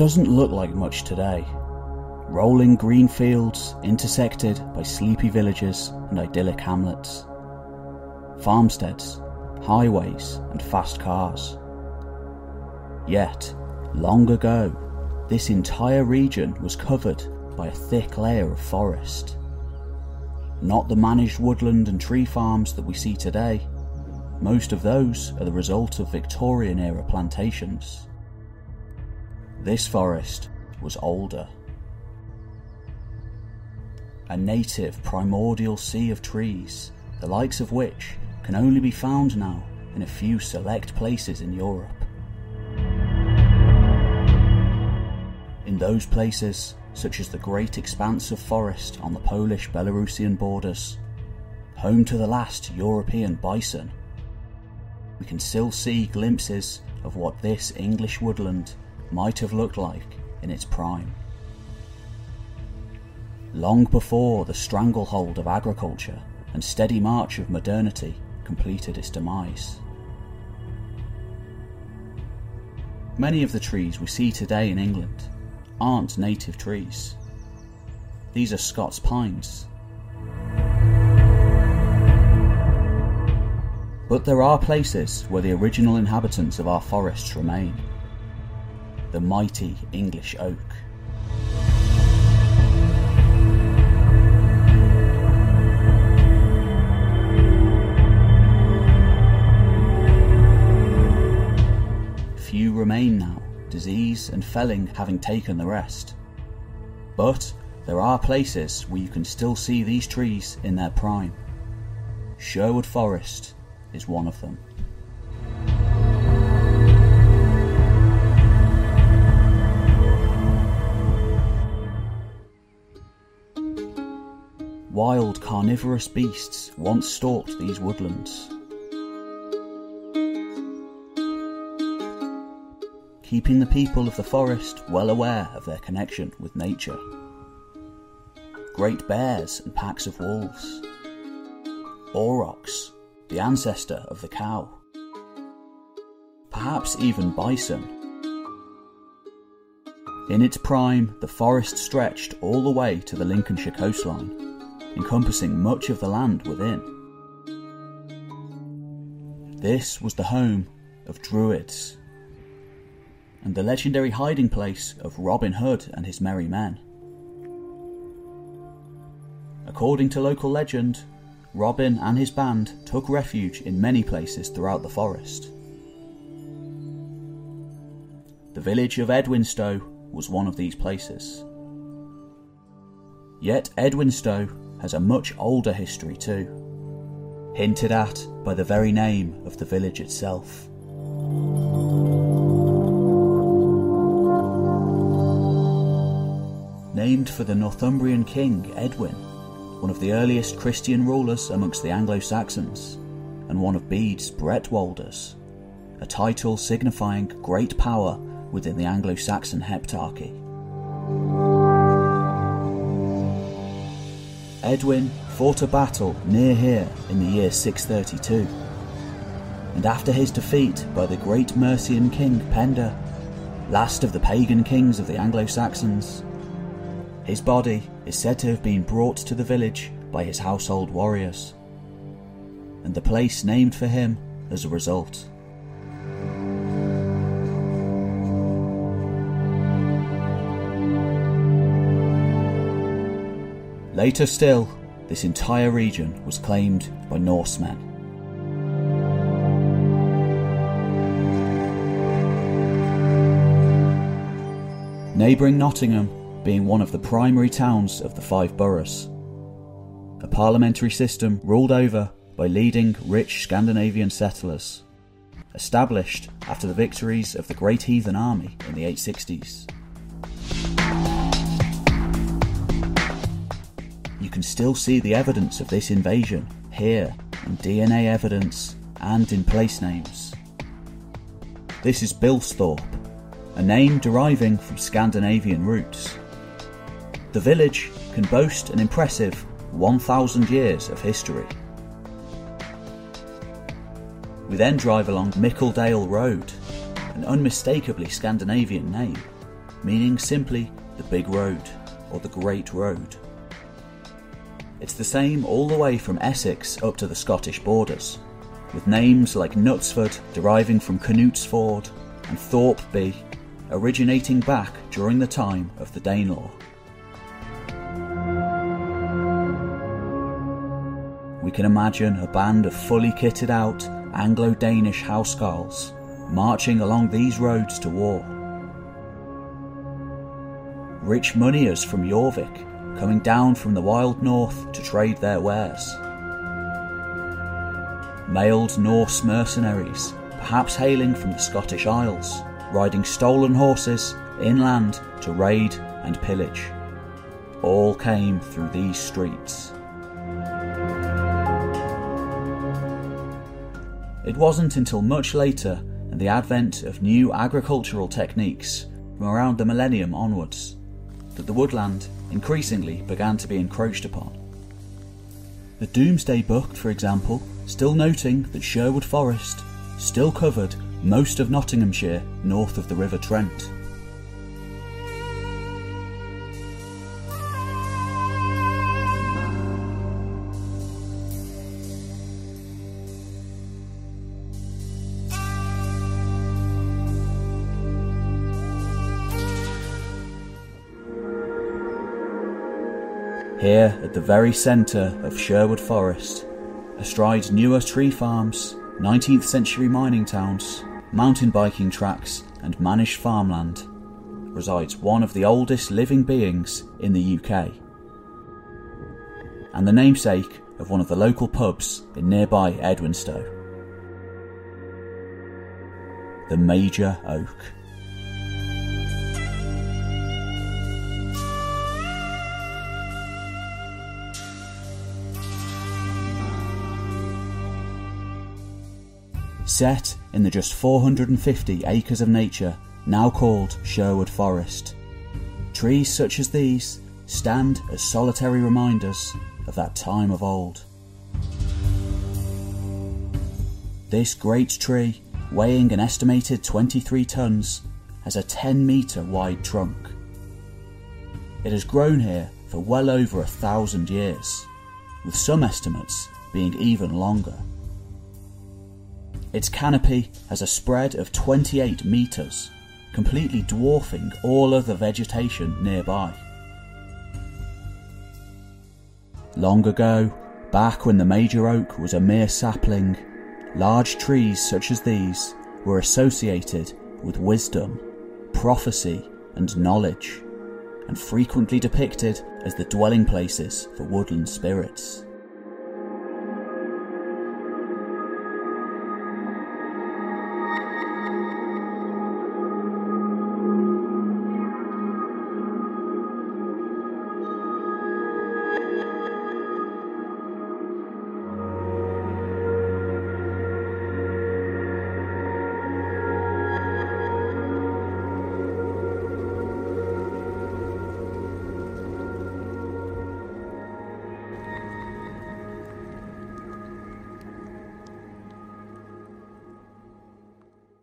doesn't look like much today. Rolling green fields intersected by sleepy villages and idyllic hamlets. Farmsteads, highways, and fast cars. Yet, long ago, this entire region was covered by a thick layer of forest. Not the managed woodland and tree farms that we see today. Most of those are the result of Victorian era plantations. This forest was older. A native primordial sea of trees, the likes of which can only be found now in a few select places in Europe. In those places, such as the great expanse of forest on the Polish Belarusian borders, home to the last European bison, we can still see glimpses of what this English woodland might have looked like in its prime. Long before the stranglehold of agriculture and steady march of modernity completed its demise. Many of the trees we see today in England aren't native trees. These are Scots pines. But there are places where the original inhabitants of our forests remain. The mighty English oak. Few remain now, disease and felling having taken the rest. But there are places where you can still see these trees in their prime. Sherwood Forest is one of them. Wild carnivorous beasts once stalked these woodlands. Keeping the people of the forest well aware of their connection with nature. Great bears and packs of wolves. Aurochs, the ancestor of the cow. Perhaps even bison. In its prime, the forest stretched all the way to the Lincolnshire coastline, encompassing much of the land within. This was the home of Druids, and the legendary hiding place of Robin Hood and his merry men. According to local legend, Robin and his band took refuge in many places throughout the forest. The village of Edwinstowe was one of these places. Yet Edwinstowe has a much older history too, hinted at by the very name of the village itself. Named for the Northumbrian king Edwin, one of the earliest Christian rulers amongst the Anglo Saxons, and one of Bede's Bretwaldas, a title signifying great power within the Anglo Saxon heptarchy. Edwin fought a battle near here in the year 632, and after his defeat by the great Mercian king Penda, last of the pagan kings of the Anglo Saxons, his body is said to have been brought to the village by his household warriors, and the place named for him as a result. Later still, this entire region was claimed by Norsemen. Neighbouring Nottingham being one of the primary towns of the five boroughs. A parliamentary system ruled over by leading rich Scandinavian settlers, established after the victories of the Great Heathen Army in the 860s. Can still see the evidence of this invasion here in DNA evidence and in place names. This is Bilsthorpe, a name deriving from Scandinavian roots. The village can boast an impressive 1,000 years of history. We then drive along Mickledale Road, an unmistakably Scandinavian name, meaning simply the Big Road or the Great Road. It's the same all the way from Essex up to the Scottish borders, with names like Knutsford deriving from Knutsford and Thorpeby originating back during the time of the Danelaw. We can imagine a band of fully kitted out Anglo Danish housecarls marching along these roads to war. Rich moneyers from Jorvik coming down from the wild north to trade their wares. Mailed Norse mercenaries, perhaps hailing from the Scottish Isles, riding stolen horses inland to raid and pillage. All came through these streets. It wasn't until much later and the advent of new agricultural techniques from around the millennium onwards that the woodland increasingly began to be encroached upon. The Domesday Book, for example, still noting that Sherwood Forest still covered most of Nottinghamshire north of the River Trent. Here, at the very centre of Sherwood Forest, astride newer tree farms, 19th century mining towns, mountain biking tracks, and managed farmland, resides one of the oldest living beings in the UK, and the namesake of one of the local pubs in nearby Edwinstowe. The Major Oak. Set in the just 450 acres of nature now called Sherwood Forest. Trees such as these stand as solitary reminders of that time of old. This great tree, weighing an estimated 23 tonnes, has a 10 metre wide trunk. It has grown here for well over a thousand years, with some estimates being even longer. Its canopy has a spread of 28 metres, completely dwarfing all other vegetation nearby. Long ago, back when the major oak was a mere sapling, large trees such as these were associated with wisdom, prophecy, and knowledge, and frequently depicted as the dwelling places for woodland spirits.